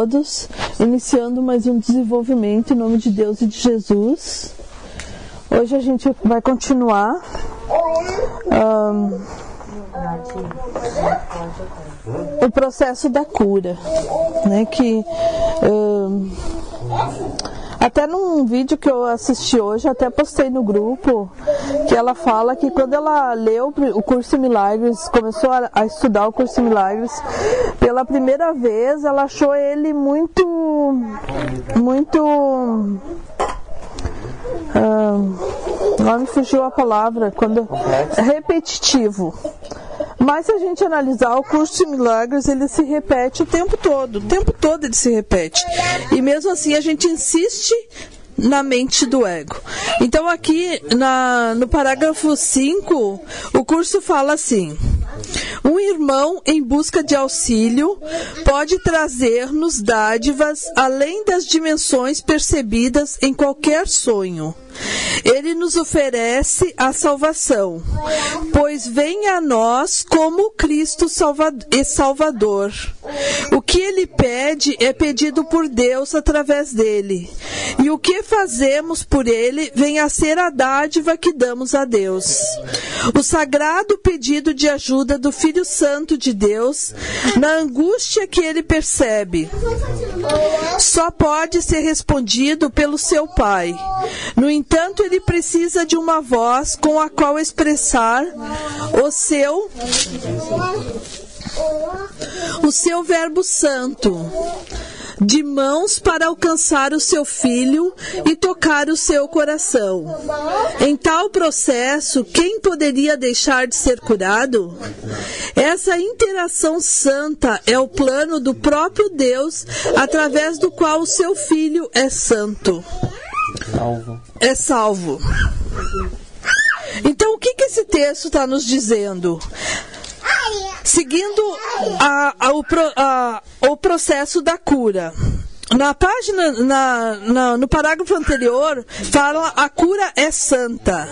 todos, iniciando mais um desenvolvimento em nome de Deus e de Jesus. Hoje a gente vai continuar um, o processo da cura, né? Que um, até num vídeo que eu assisti hoje, até postei no grupo, que ela fala que quando ela leu o curso Milagres, começou a, a estudar o curso Milagres, pela primeira vez ela achou ele muito, muito ah, agora me fugiu a palavra quando repetitivo. Mas se a gente analisar o curso de milagres, ele se repete o tempo todo. O tempo todo ele se repete. E mesmo assim a gente insiste na mente do ego. Então aqui na, no parágrafo 5, o curso fala assim: um irmão em busca de auxílio pode trazer-nos dádivas além das dimensões percebidas em qualquer sonho. Ele nos oferece a salvação, pois vem a nós como Cristo e Salvador. O que ele pede é pedido por Deus através dele, e o que fazemos por ele vem a ser a dádiva que damos a Deus. O sagrado pedido de ajuda do Filho Santo de Deus, na angústia que ele percebe, só pode ser respondido pelo seu Pai. No entanto, ele precisa de uma voz com a qual expressar o seu o seu verbo santo de mãos para alcançar o seu filho e tocar o seu coração. Em tal processo, quem poderia deixar de ser curado? Essa interação santa é o plano do próprio Deus, através do qual o seu filho é santo salvo. É salvo. Então, o que, que esse texto está nos dizendo? Seguindo a, a, o, a, o processo da cura na página, na, na, no parágrafo anterior, fala a cura é santa.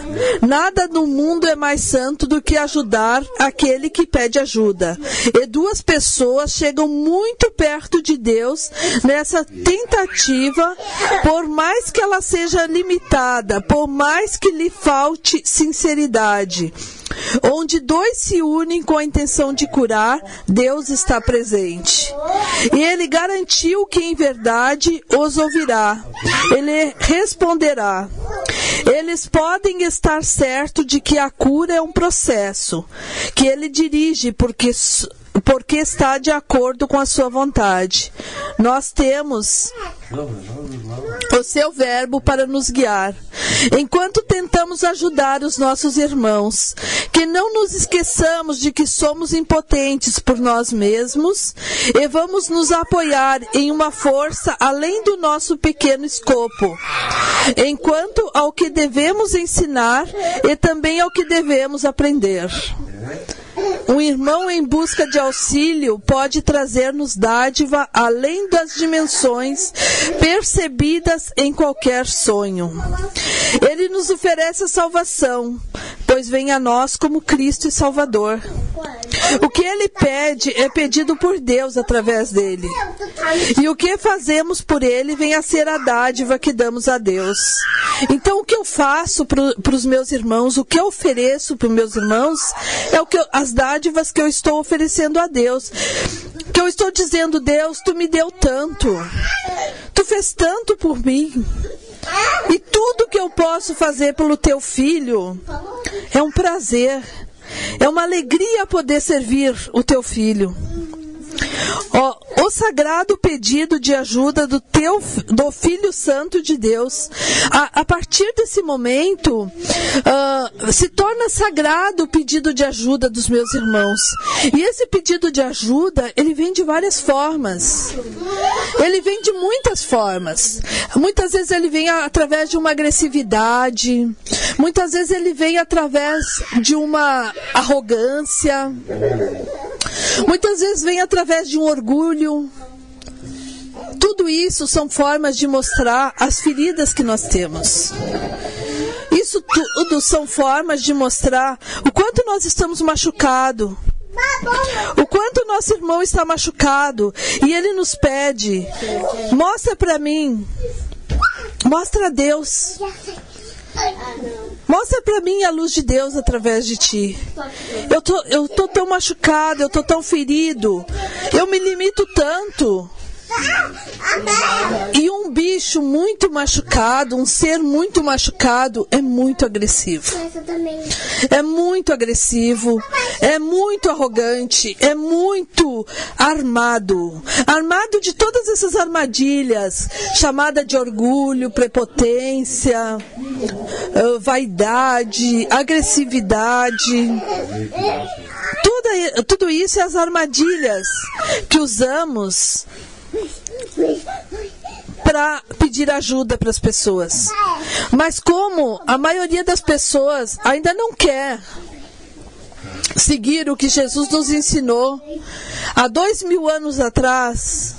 Nada no mundo é mais santo do que ajudar aquele que pede ajuda. E duas pessoas chegam muito perto de Deus nessa tentativa, por mais que ela seja limitada, por mais que lhe falte sinceridade. Onde dois se unem com a intenção de curar, Deus está presente. E ele garantiu que em verdade os ouvirá. Ele responderá. Eles podem estar certos de que a cura é um processo que ele dirige porque porque está de acordo com a sua vontade. Nós temos o seu verbo para nos guiar. Enquanto tentamos ajudar os nossos irmãos, que não nos esqueçamos de que somos impotentes por nós mesmos e vamos nos apoiar em uma força além do nosso pequeno escopo. Enquanto ao que devemos ensinar e também ao que devemos aprender. Um irmão em busca de auxílio pode trazer-nos dádiva além das dimensões percebidas em qualquer sonho. Ele nos oferece a salvação, pois vem a nós como Cristo e Salvador. O que ele pede é pedido por Deus através dele. E o que fazemos por ele vem a ser a dádiva que damos a Deus. Então, o que eu faço para os meus irmãos, o que eu ofereço para os meus irmãos, é o que eu, as dádivas que eu estou oferecendo a Deus. Que eu estou dizendo, Deus, tu me deu tanto. Tu fez tanto por mim. E tudo que eu posso fazer pelo teu filho é um prazer. É uma alegria poder servir o teu filho. Oh, o sagrado pedido de ajuda do teu do Filho Santo de Deus, a, a partir desse momento, uh, se torna sagrado o pedido de ajuda dos meus irmãos. E esse pedido de ajuda, ele vem de várias formas. Ele vem de muitas formas. Muitas vezes ele vem através de uma agressividade, muitas vezes ele vem através de uma arrogância. Muitas vezes vem através de um orgulho. Tudo isso são formas de mostrar as feridas que nós temos. Isso tudo são formas de mostrar o quanto nós estamos machucados O quanto nosso irmão está machucado e ele nos pede: mostra para mim, mostra a Deus. Mostra para mim a luz de Deus através de ti. Eu tô, eu tô tão machucado, eu tô tão ferido. Eu me limito tanto. E um bicho muito machucado, um ser muito machucado, é muito agressivo. É muito agressivo, é muito arrogante, é muito armado. Armado de todas essas armadilhas, chamada de orgulho, prepotência, eh, vaidade, agressividade. Tudo, tudo isso é as armadilhas que usamos para pedir ajuda para as pessoas. Mas como a maioria das pessoas ainda não quer seguir o que Jesus nos ensinou há dois mil anos atrás,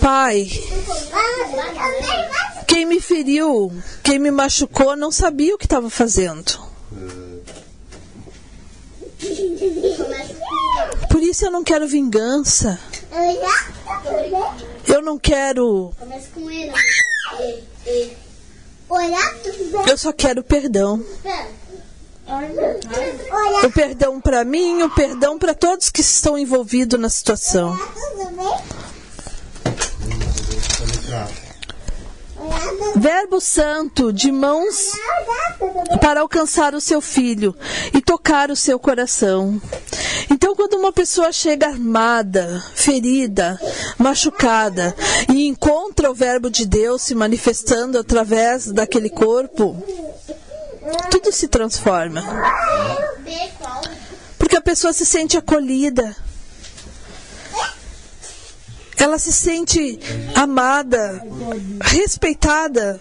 Pai, quem me feriu, quem me machucou, não sabia o que estava fazendo. Por isso eu não quero vingança. Eu não quero. Eu só quero perdão. O perdão para mim, o perdão para todos que estão envolvidos na situação. Verbo Santo de mãos para alcançar o seu filho e tocar o seu coração. Então, quando uma pessoa chega armada, ferida, machucada e encontra o Verbo de Deus se manifestando através daquele corpo, tudo se transforma. Porque a pessoa se sente acolhida ela se sente amada, respeitada,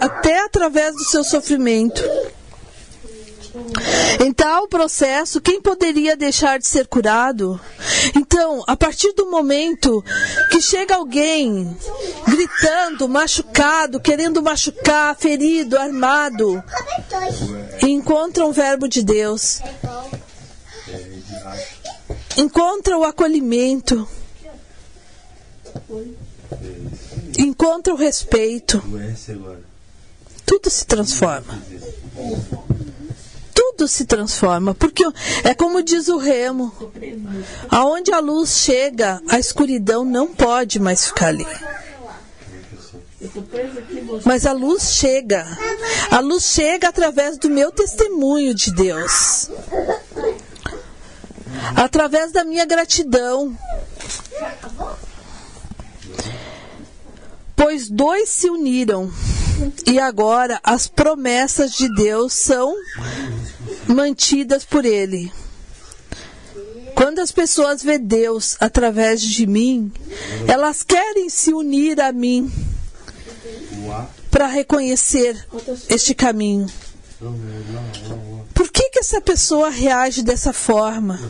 até através do seu sofrimento. Em tal processo, quem poderia deixar de ser curado? Então, a partir do momento que chega alguém gritando, machucado, querendo machucar, ferido, armado, encontra um verbo de Deus, encontra o acolhimento, encontra o respeito, tudo se transforma. Tudo se transforma, porque é como diz o Remo: aonde a luz chega, a escuridão não pode mais ficar ali. Mas a luz chega. A luz chega através do meu testemunho de Deus. Através da minha gratidão. Pois dois se uniram, e agora as promessas de Deus são mantidas por Ele. Quando as pessoas vê Deus através de mim, elas querem se unir a mim para reconhecer este caminho. Por que, que essa pessoa reage dessa forma?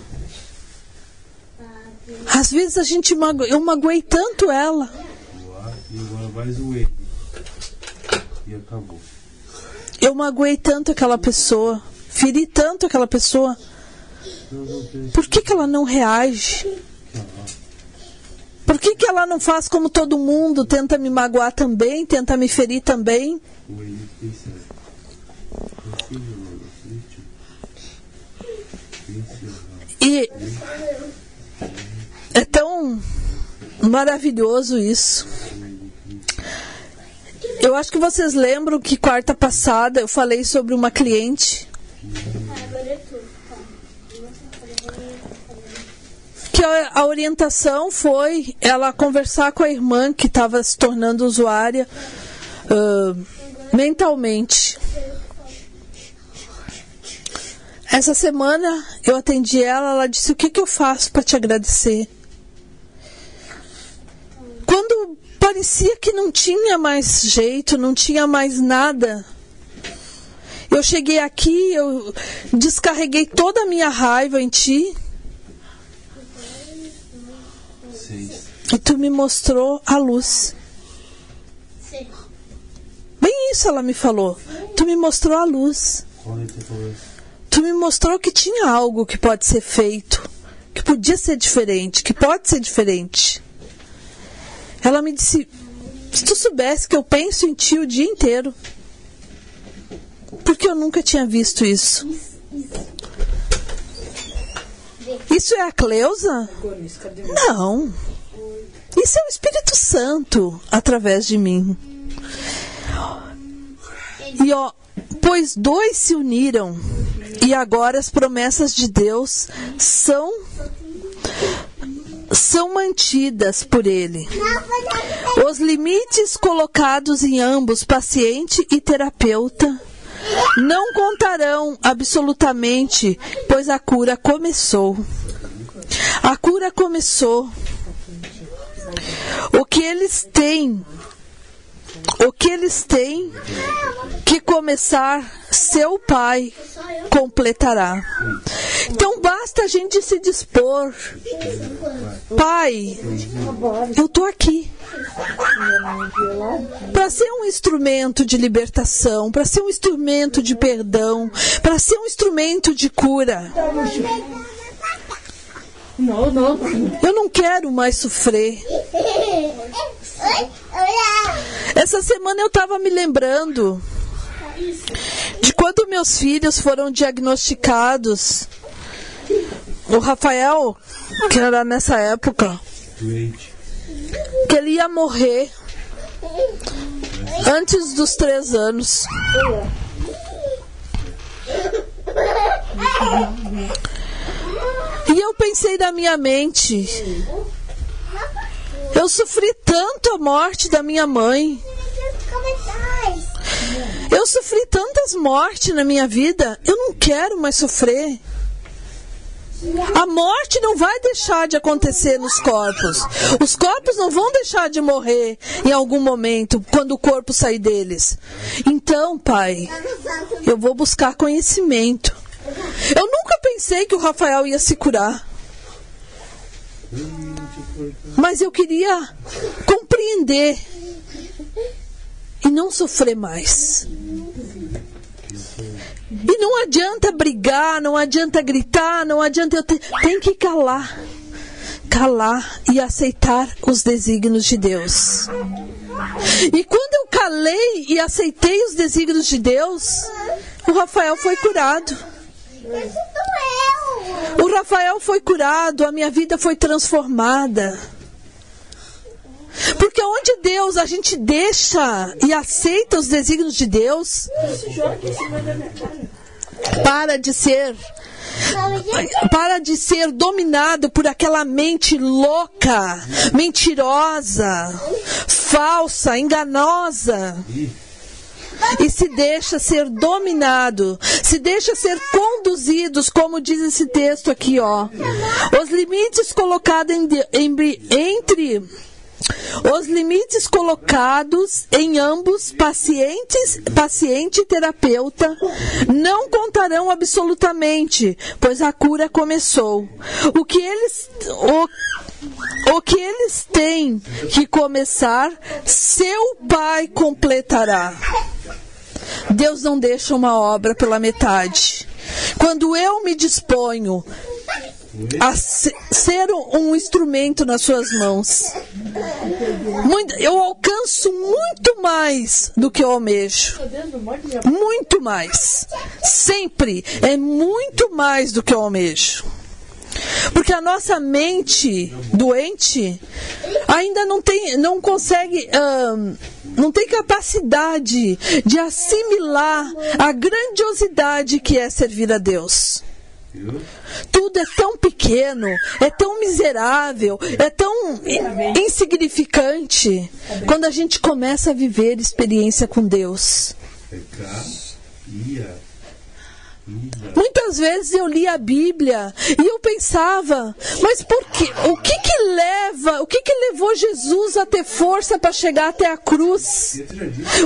Às vezes a gente mago... eu magoei tanto ela. Eu magoei tanto aquela pessoa, feri tanto aquela pessoa. Por que, que ela não reage? Por que, que ela não faz como todo mundo, tenta me magoar também, tenta me ferir também? E é tão maravilhoso isso. Eu acho que vocês lembram que quarta passada eu falei sobre uma cliente que a, a orientação foi ela conversar com a irmã que estava se tornando usuária uh, mentalmente. Essa semana eu atendi ela, ela disse: O que, que eu faço para te agradecer? Quando parecia que não tinha mais jeito, não tinha mais nada. Eu cheguei aqui, eu descarreguei toda a minha raiva em ti. E tu me mostrou a luz. Bem isso ela me falou. Tu me mostrou a luz. Tu me mostrou que tinha algo que pode ser feito, que podia ser diferente, que pode ser diferente. Ela me disse: se tu soubesse que eu penso em ti o dia inteiro. Porque eu nunca tinha visto isso. Isso é a Cleusa? Não. Isso é o Espírito Santo através de mim. E ó, pois dois se uniram e agora as promessas de Deus são são mantidas por ele. Os limites colocados em ambos, paciente e terapeuta, não contarão absolutamente, pois a cura começou. A cura começou. O que eles têm, o que eles têm que começar, seu pai completará. Então basta a gente se dispor. Pai, eu estou aqui para ser um instrumento de libertação, para ser um instrumento de perdão, para ser um instrumento de cura. Eu não quero mais sofrer. Essa semana eu estava me lembrando de quando meus filhos foram diagnosticados. O Rafael, que era nessa época, que ele ia morrer antes dos três anos. E eu pensei na minha mente, eu sofri tanto a morte da minha mãe. Eu sofri tantas mortes na minha vida, eu não quero mais sofrer. A morte não vai deixar de acontecer nos corpos. Os corpos não vão deixar de morrer em algum momento, quando o corpo sair deles. Então, Pai, eu vou buscar conhecimento. Eu nunca pensei que o Rafael ia se curar. Mas eu queria compreender e não sofrer mais. E não adianta brigar, não adianta gritar, não adianta. Eu te... Tem que calar. Calar e aceitar os desígnios de Deus. E quando eu calei e aceitei os desígnios de Deus, o Rafael foi curado. O Rafael foi curado, a minha vida foi transformada. Porque onde Deus a gente deixa e aceita os desígnios de Deus, para de ser para de ser dominado por aquela mente louca, mentirosa, falsa, enganosa. E se deixa ser dominado, se deixa ser conduzidos, como diz esse texto aqui, ó. Os limites colocados entre os limites colocados em ambos, pacientes, paciente e terapeuta, não contarão absolutamente, pois a cura começou. O que eles, o, o que eles têm que começar, seu Pai completará. Deus não deixa uma obra pela metade. Quando eu me disponho a ser um instrumento nas suas mãos. Eu alcanço muito mais do que eu almejo. Muito mais. Sempre é muito mais do que eu almejo. Porque a nossa mente doente ainda não tem, não consegue, não tem capacidade de assimilar a grandiosidade que é servir a Deus. Tudo é tão pequeno, é tão miserável, é tão insignificante quando a gente começa a viver experiência com Deus. Muitas vezes eu li a Bíblia e eu pensava, mas por que? O que que leva? O que que levou Jesus a ter força para chegar até a cruz?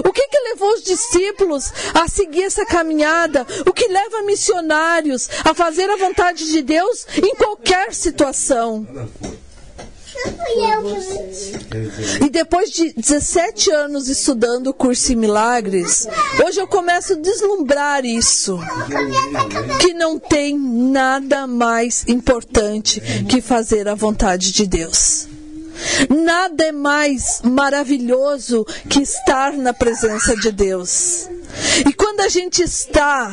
O que que levou os discípulos a seguir essa caminhada? O que leva missionários a fazer a vontade de Deus em qualquer situação? E depois de 17 anos estudando o curso em milagres, hoje eu começo a deslumbrar isso. Que não tem nada mais importante que fazer a vontade de Deus. Nada é mais maravilhoso que estar na presença de Deus. E quando a gente está,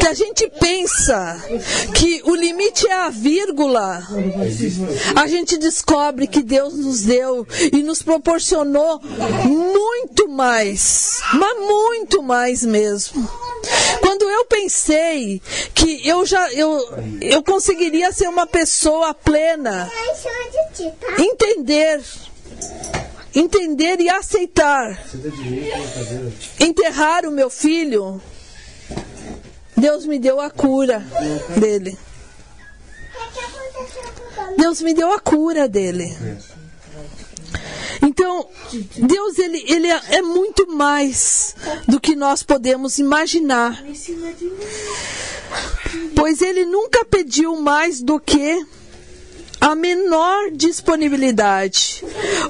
que a gente pensa que o limite é a vírgula, a gente descobre que Deus nos deu e nos proporcionou muito mais, mas muito mais mesmo. Quando eu pensei que eu já eu, eu conseguiria ser uma pessoa plena, entender entender e aceitar enterrar o meu filho, Deus me deu a cura dele. Deus me deu a cura dele. Então, Deus ele, ele é, é muito mais do que nós podemos imaginar. Pois ele nunca pediu mais do que a menor disponibilidade,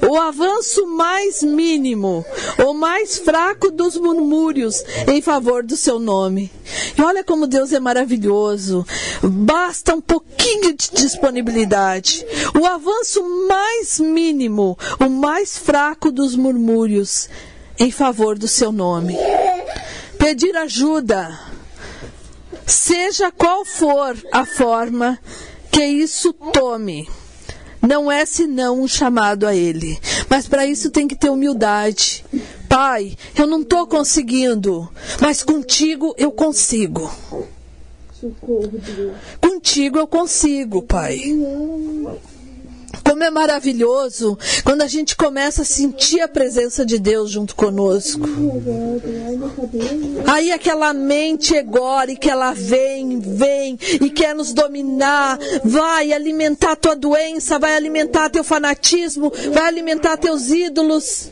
o avanço mais mínimo, o mais fraco dos murmúrios em favor do seu nome. E olha como Deus é maravilhoso. Basta um pouquinho de disponibilidade, o avanço mais mínimo, o mais fraco dos murmúrios em favor do seu nome. Pedir ajuda, seja qual for a forma que isso tome. Não é senão um chamado a Ele. Mas para isso tem que ter humildade. Pai, eu não estou conseguindo, mas contigo eu consigo. Contigo eu consigo, Pai. Como é maravilhoso quando a gente começa a sentir a presença de Deus junto conosco. Aí aquela mente egórica, ela vem, vem e quer nos dominar, vai alimentar tua doença, vai alimentar teu fanatismo, vai alimentar teus ídolos.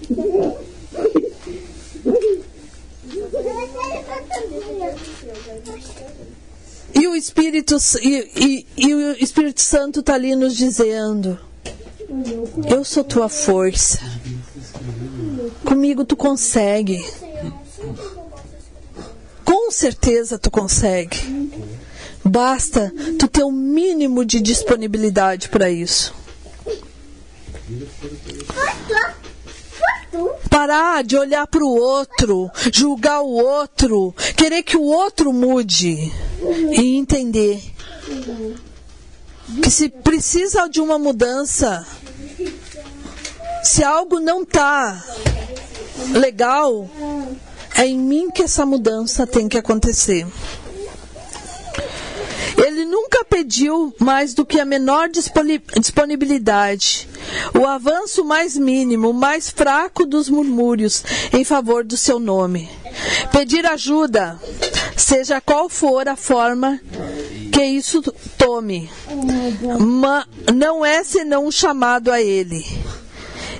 E o Espírito, e, e, e o Espírito Santo está ali nos dizendo: eu sou tua força. Comigo tu consegue. Com certeza tu consegue. Basta tu ter o um mínimo de disponibilidade para isso. Parar de olhar para o outro, julgar o outro, querer que o outro mude e entender que se precisa de uma mudança, se algo não está legal, é em mim que essa mudança tem que acontecer. Ele nunca pediu mais do que a menor disponibilidade, o avanço mais mínimo, mais fraco dos murmúrios em favor do seu nome. Pedir ajuda, seja qual for a forma que isso tome, não é senão um chamado a ele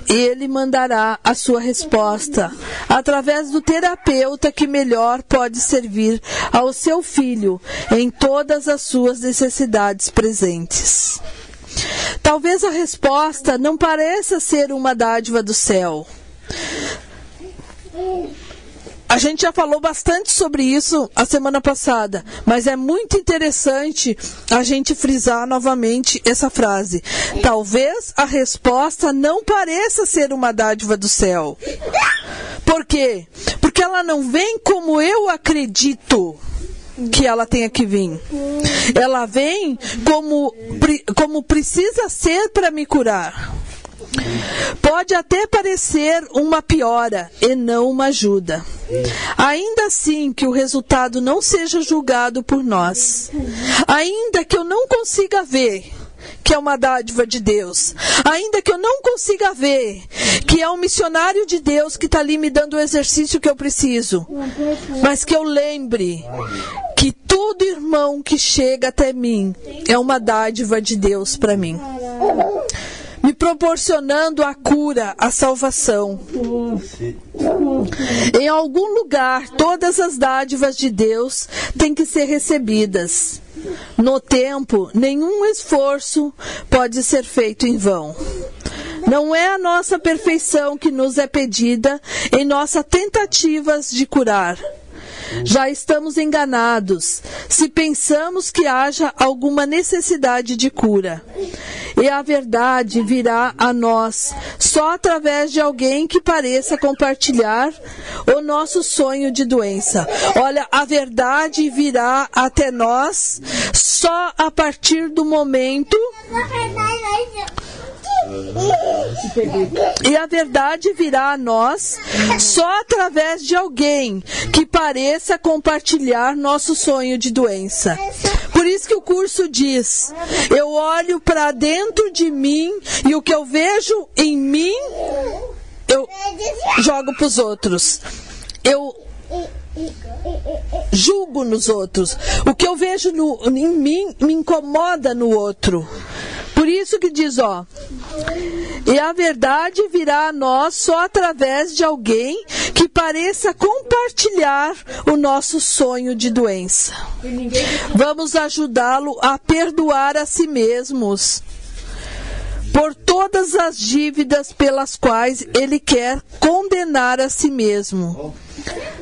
ele mandará a sua resposta através do terapeuta que melhor pode servir ao seu filho em todas as suas necessidades presentes. Talvez a resposta não pareça ser uma dádiva do céu. A gente já falou bastante sobre isso a semana passada, mas é muito interessante a gente frisar novamente essa frase. Talvez a resposta não pareça ser uma dádiva do céu. Por quê? Porque ela não vem como eu acredito que ela tenha que vir. Ela vem como, como precisa ser para me curar. Pode até parecer uma piora e não uma ajuda. Ainda assim que o resultado não seja julgado por nós. Ainda que eu não consiga ver que é uma dádiva de Deus. Ainda que eu não consiga ver que é um missionário de Deus que está ali me dando o exercício que eu preciso. Mas que eu lembre que todo irmão que chega até mim é uma dádiva de Deus para mim me proporcionando a cura, a salvação. Em algum lugar, todas as dádivas de Deus têm que ser recebidas. No tempo, nenhum esforço pode ser feito em vão. Não é a nossa perfeição que nos é pedida em nossas tentativas de curar. Já estamos enganados se pensamos que haja alguma necessidade de cura. E a verdade virá a nós só através de alguém que pareça compartilhar o nosso sonho de doença. Olha, a verdade virá até nós só a partir do momento e a verdade virá a nós só através de alguém que pareça compartilhar nosso sonho de doença. Por isso que o curso diz: eu olho para dentro de mim e o que eu vejo em mim, eu jogo para os outros. Eu julgo nos outros. O que eu vejo no, em mim me incomoda no outro. Por isso que diz, ó, e a verdade virá a nós só através de alguém que pareça compartilhar o nosso sonho de doença. Vamos ajudá-lo a perdoar a si mesmos por todas as dívidas pelas quais ele quer condenar a si mesmo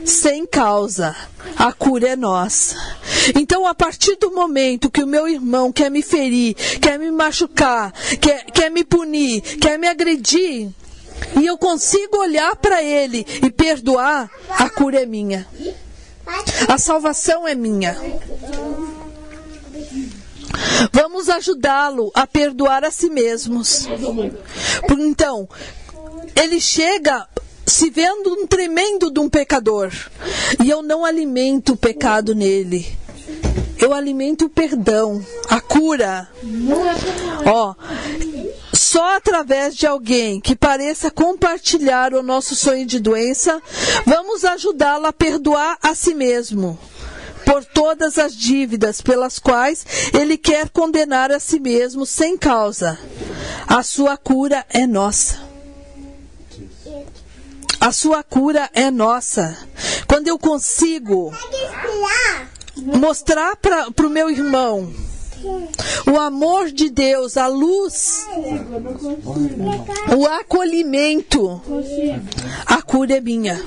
sem causa. A cura é nossa. Então, a partir do momento que o meu irmão quer me ferir, quer me machucar, quer, quer me punir, quer me agredir, e eu consigo olhar para ele e perdoar, a cura é minha. A salvação é minha. Vamos ajudá-lo a perdoar a si mesmos. Então, ele chega se vendo um tremendo de um pecador. E eu não alimento o pecado nele. Eu alimento o perdão, a cura. Ó, só através de alguém que pareça compartilhar o nosso sonho de doença, vamos ajudá-lo a perdoar a si mesmo por todas as dívidas pelas quais ele quer condenar a si mesmo sem causa. A sua cura é nossa. A sua cura é nossa. Quando eu consigo mostrar para o meu irmão o amor de Deus, a luz, o acolhimento, a cura é minha.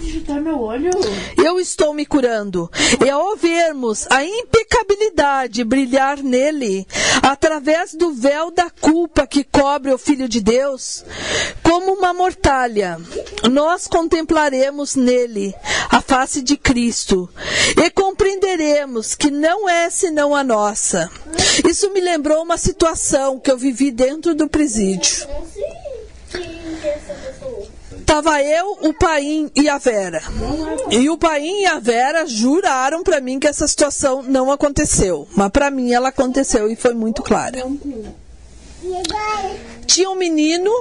Eu estou me curando. E ao vermos a impecabilidade brilhar nele, através do véu da culpa que cobre o Filho de Deus, como uma mortalha, nós contemplaremos nele a face de Cristo e compreenderemos que não é senão a nossa. Isso me lembrou uma situação que eu vivi dentro do presídio. Tava eu, o Paim e a Vera. E o Paim e a Vera juraram para mim que essa situação não aconteceu, mas para mim ela aconteceu e foi muito clara. Tinha um menino,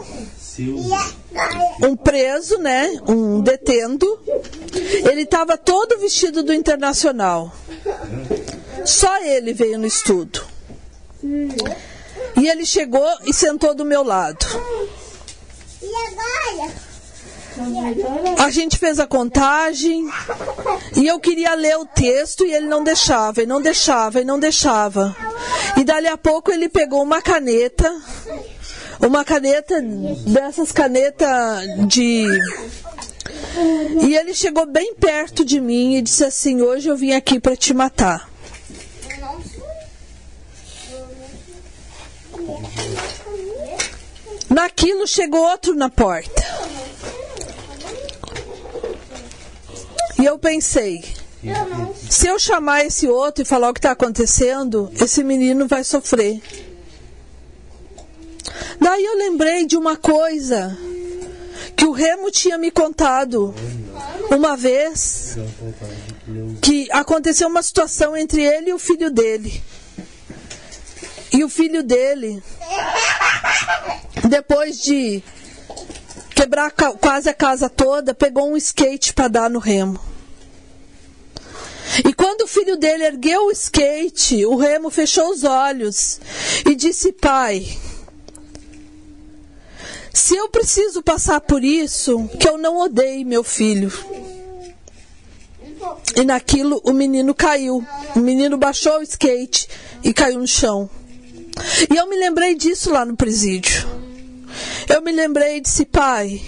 um preso, né, um detendo. Ele estava todo vestido do internacional. Só ele veio no estudo. E ele chegou e sentou do meu lado. A gente fez a contagem e eu queria ler o texto e ele não deixava, e não deixava, e não deixava. E dali a pouco ele pegou uma caneta, uma caneta dessas canetas de. E ele chegou bem perto de mim e disse assim: Hoje eu vim aqui para te matar. Naquilo chegou outro na porta. E eu pensei, se eu chamar esse outro e falar o que está acontecendo, esse menino vai sofrer. Daí eu lembrei de uma coisa que o Remo tinha me contado uma vez que aconteceu uma situação entre ele e o filho dele. E o filho dele, depois de quebrar quase a casa toda, pegou um skate para dar no remo. E quando o filho dele ergueu o skate, o remo fechou os olhos e disse: Pai, se eu preciso passar por isso, que eu não odeie meu filho. E naquilo o menino caiu. O menino baixou o skate e caiu no chão. E eu me lembrei disso lá no presídio. Eu me lembrei e disse, pai,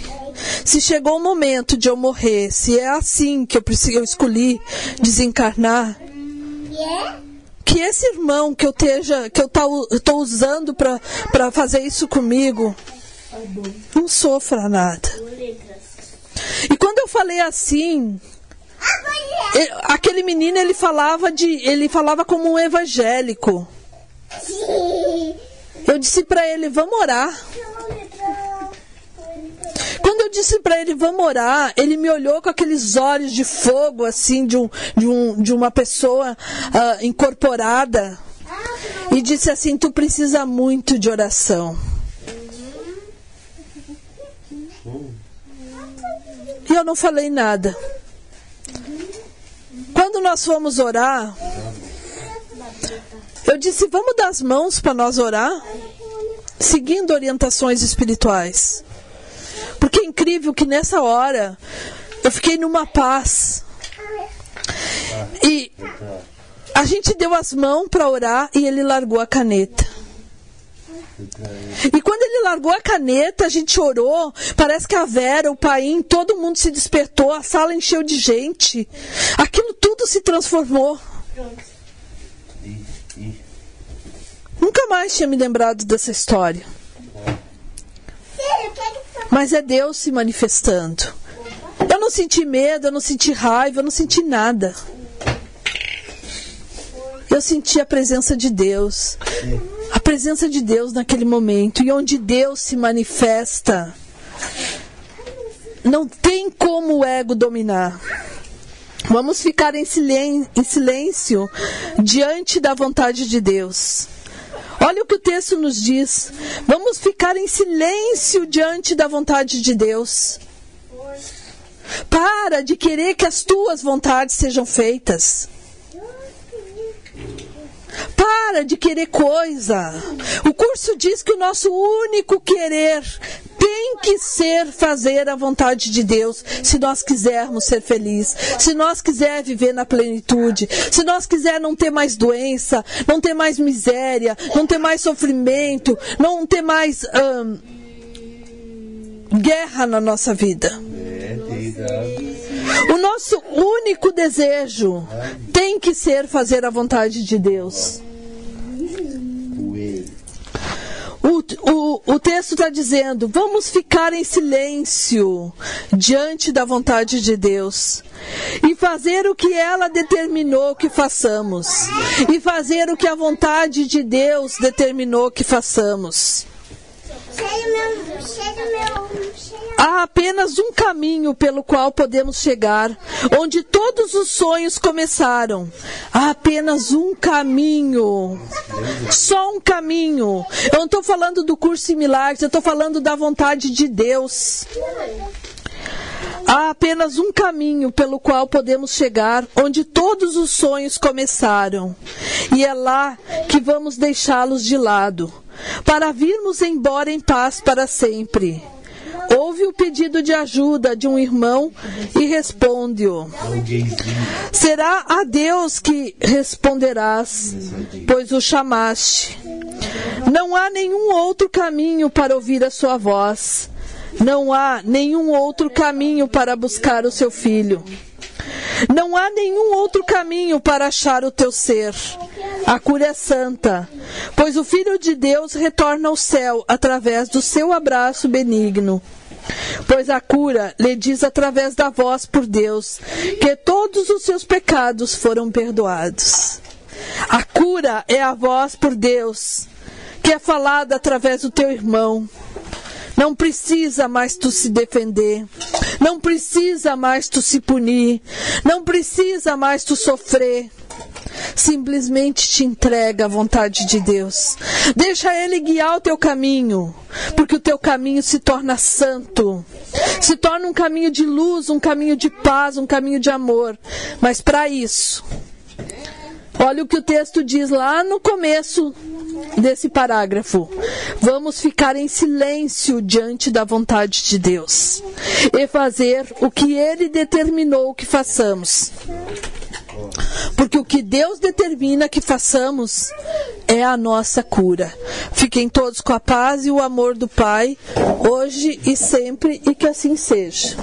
se chegou o momento de eu morrer, se é assim que eu preciso, eu escolhi desencarnar, que esse irmão que eu esteja, que eu estou usando para fazer isso comigo, não sofra nada. E quando eu falei assim, ele, aquele menino ele falava de, ele falava como um evangélico. Eu disse para ele, vamos orar. Disse para ele, vamos orar, ele me olhou com aqueles olhos de fogo, assim, de, um, de, um, de uma pessoa uh, incorporada. E disse assim: Tu precisa muito de oração. E eu não falei nada. Quando nós fomos orar, eu disse: Vamos dar as mãos para nós orar? Seguindo orientações espirituais. Porque é incrível que nessa hora eu fiquei numa paz. E a gente deu as mãos para orar e ele largou a caneta. E quando ele largou a caneta, a gente orou. Parece que a Vera, o Paim, todo mundo se despertou, a sala encheu de gente. Aquilo tudo se transformou. Nunca mais tinha me lembrado dessa história. Mas é Deus se manifestando. Eu não senti medo, eu não senti raiva, eu não senti nada. Eu senti a presença de Deus. A presença de Deus naquele momento. E onde Deus se manifesta, não tem como o ego dominar. Vamos ficar em silêncio diante da vontade de Deus. Olha o que o texto nos diz. Vamos ficar em silêncio diante da vontade de Deus. Para de querer que as tuas vontades sejam feitas. Para de querer coisa. O curso diz que o nosso único querer tem que ser fazer a vontade de Deus, se nós quisermos ser felizes, se nós quisermos viver na plenitude, se nós quisermos não ter mais doença, não ter mais miséria, não ter mais sofrimento, não ter mais hum, guerra na nossa vida. O nosso único desejo tem que ser fazer a vontade de Deus. O, o, o texto está dizendo: vamos ficar em silêncio diante da vontade de Deus e fazer o que ela determinou que façamos, e fazer o que a vontade de Deus determinou que façamos. Há apenas um caminho pelo qual podemos chegar, onde todos os sonhos começaram. Há apenas um caminho. Só um caminho. Eu não estou falando do curso similar, eu estou falando da vontade de Deus. Há apenas um caminho pelo qual podemos chegar onde todos os sonhos começaram, e é lá que vamos deixá-los de lado, para virmos embora em paz para sempre. Ouve o pedido de ajuda de um irmão e responde-o. Será a Deus que responderás, pois o chamaste. Não há nenhum outro caminho para ouvir a sua voz. Não há nenhum outro caminho para buscar o seu filho. Não há nenhum outro caminho para achar o teu ser. A cura é santa, pois o Filho de Deus retorna ao céu através do seu abraço benigno. Pois a cura lhe diz através da voz por Deus que todos os seus pecados foram perdoados. A cura é a voz por Deus que é falada através do teu irmão. Não precisa mais tu se defender. Não precisa mais tu se punir. Não precisa mais tu sofrer. Simplesmente te entrega à vontade de Deus. Deixa Ele guiar o teu caminho, porque o teu caminho se torna santo, se torna um caminho de luz, um caminho de paz, um caminho de amor. Mas para isso, olha o que o texto diz lá no começo desse parágrafo. Vamos ficar em silêncio diante da vontade de Deus e fazer o que Ele determinou que façamos. Porque o que Deus determina que façamos é a nossa cura. Fiquem todos com a paz e o amor do Pai, hoje e sempre, e que assim seja.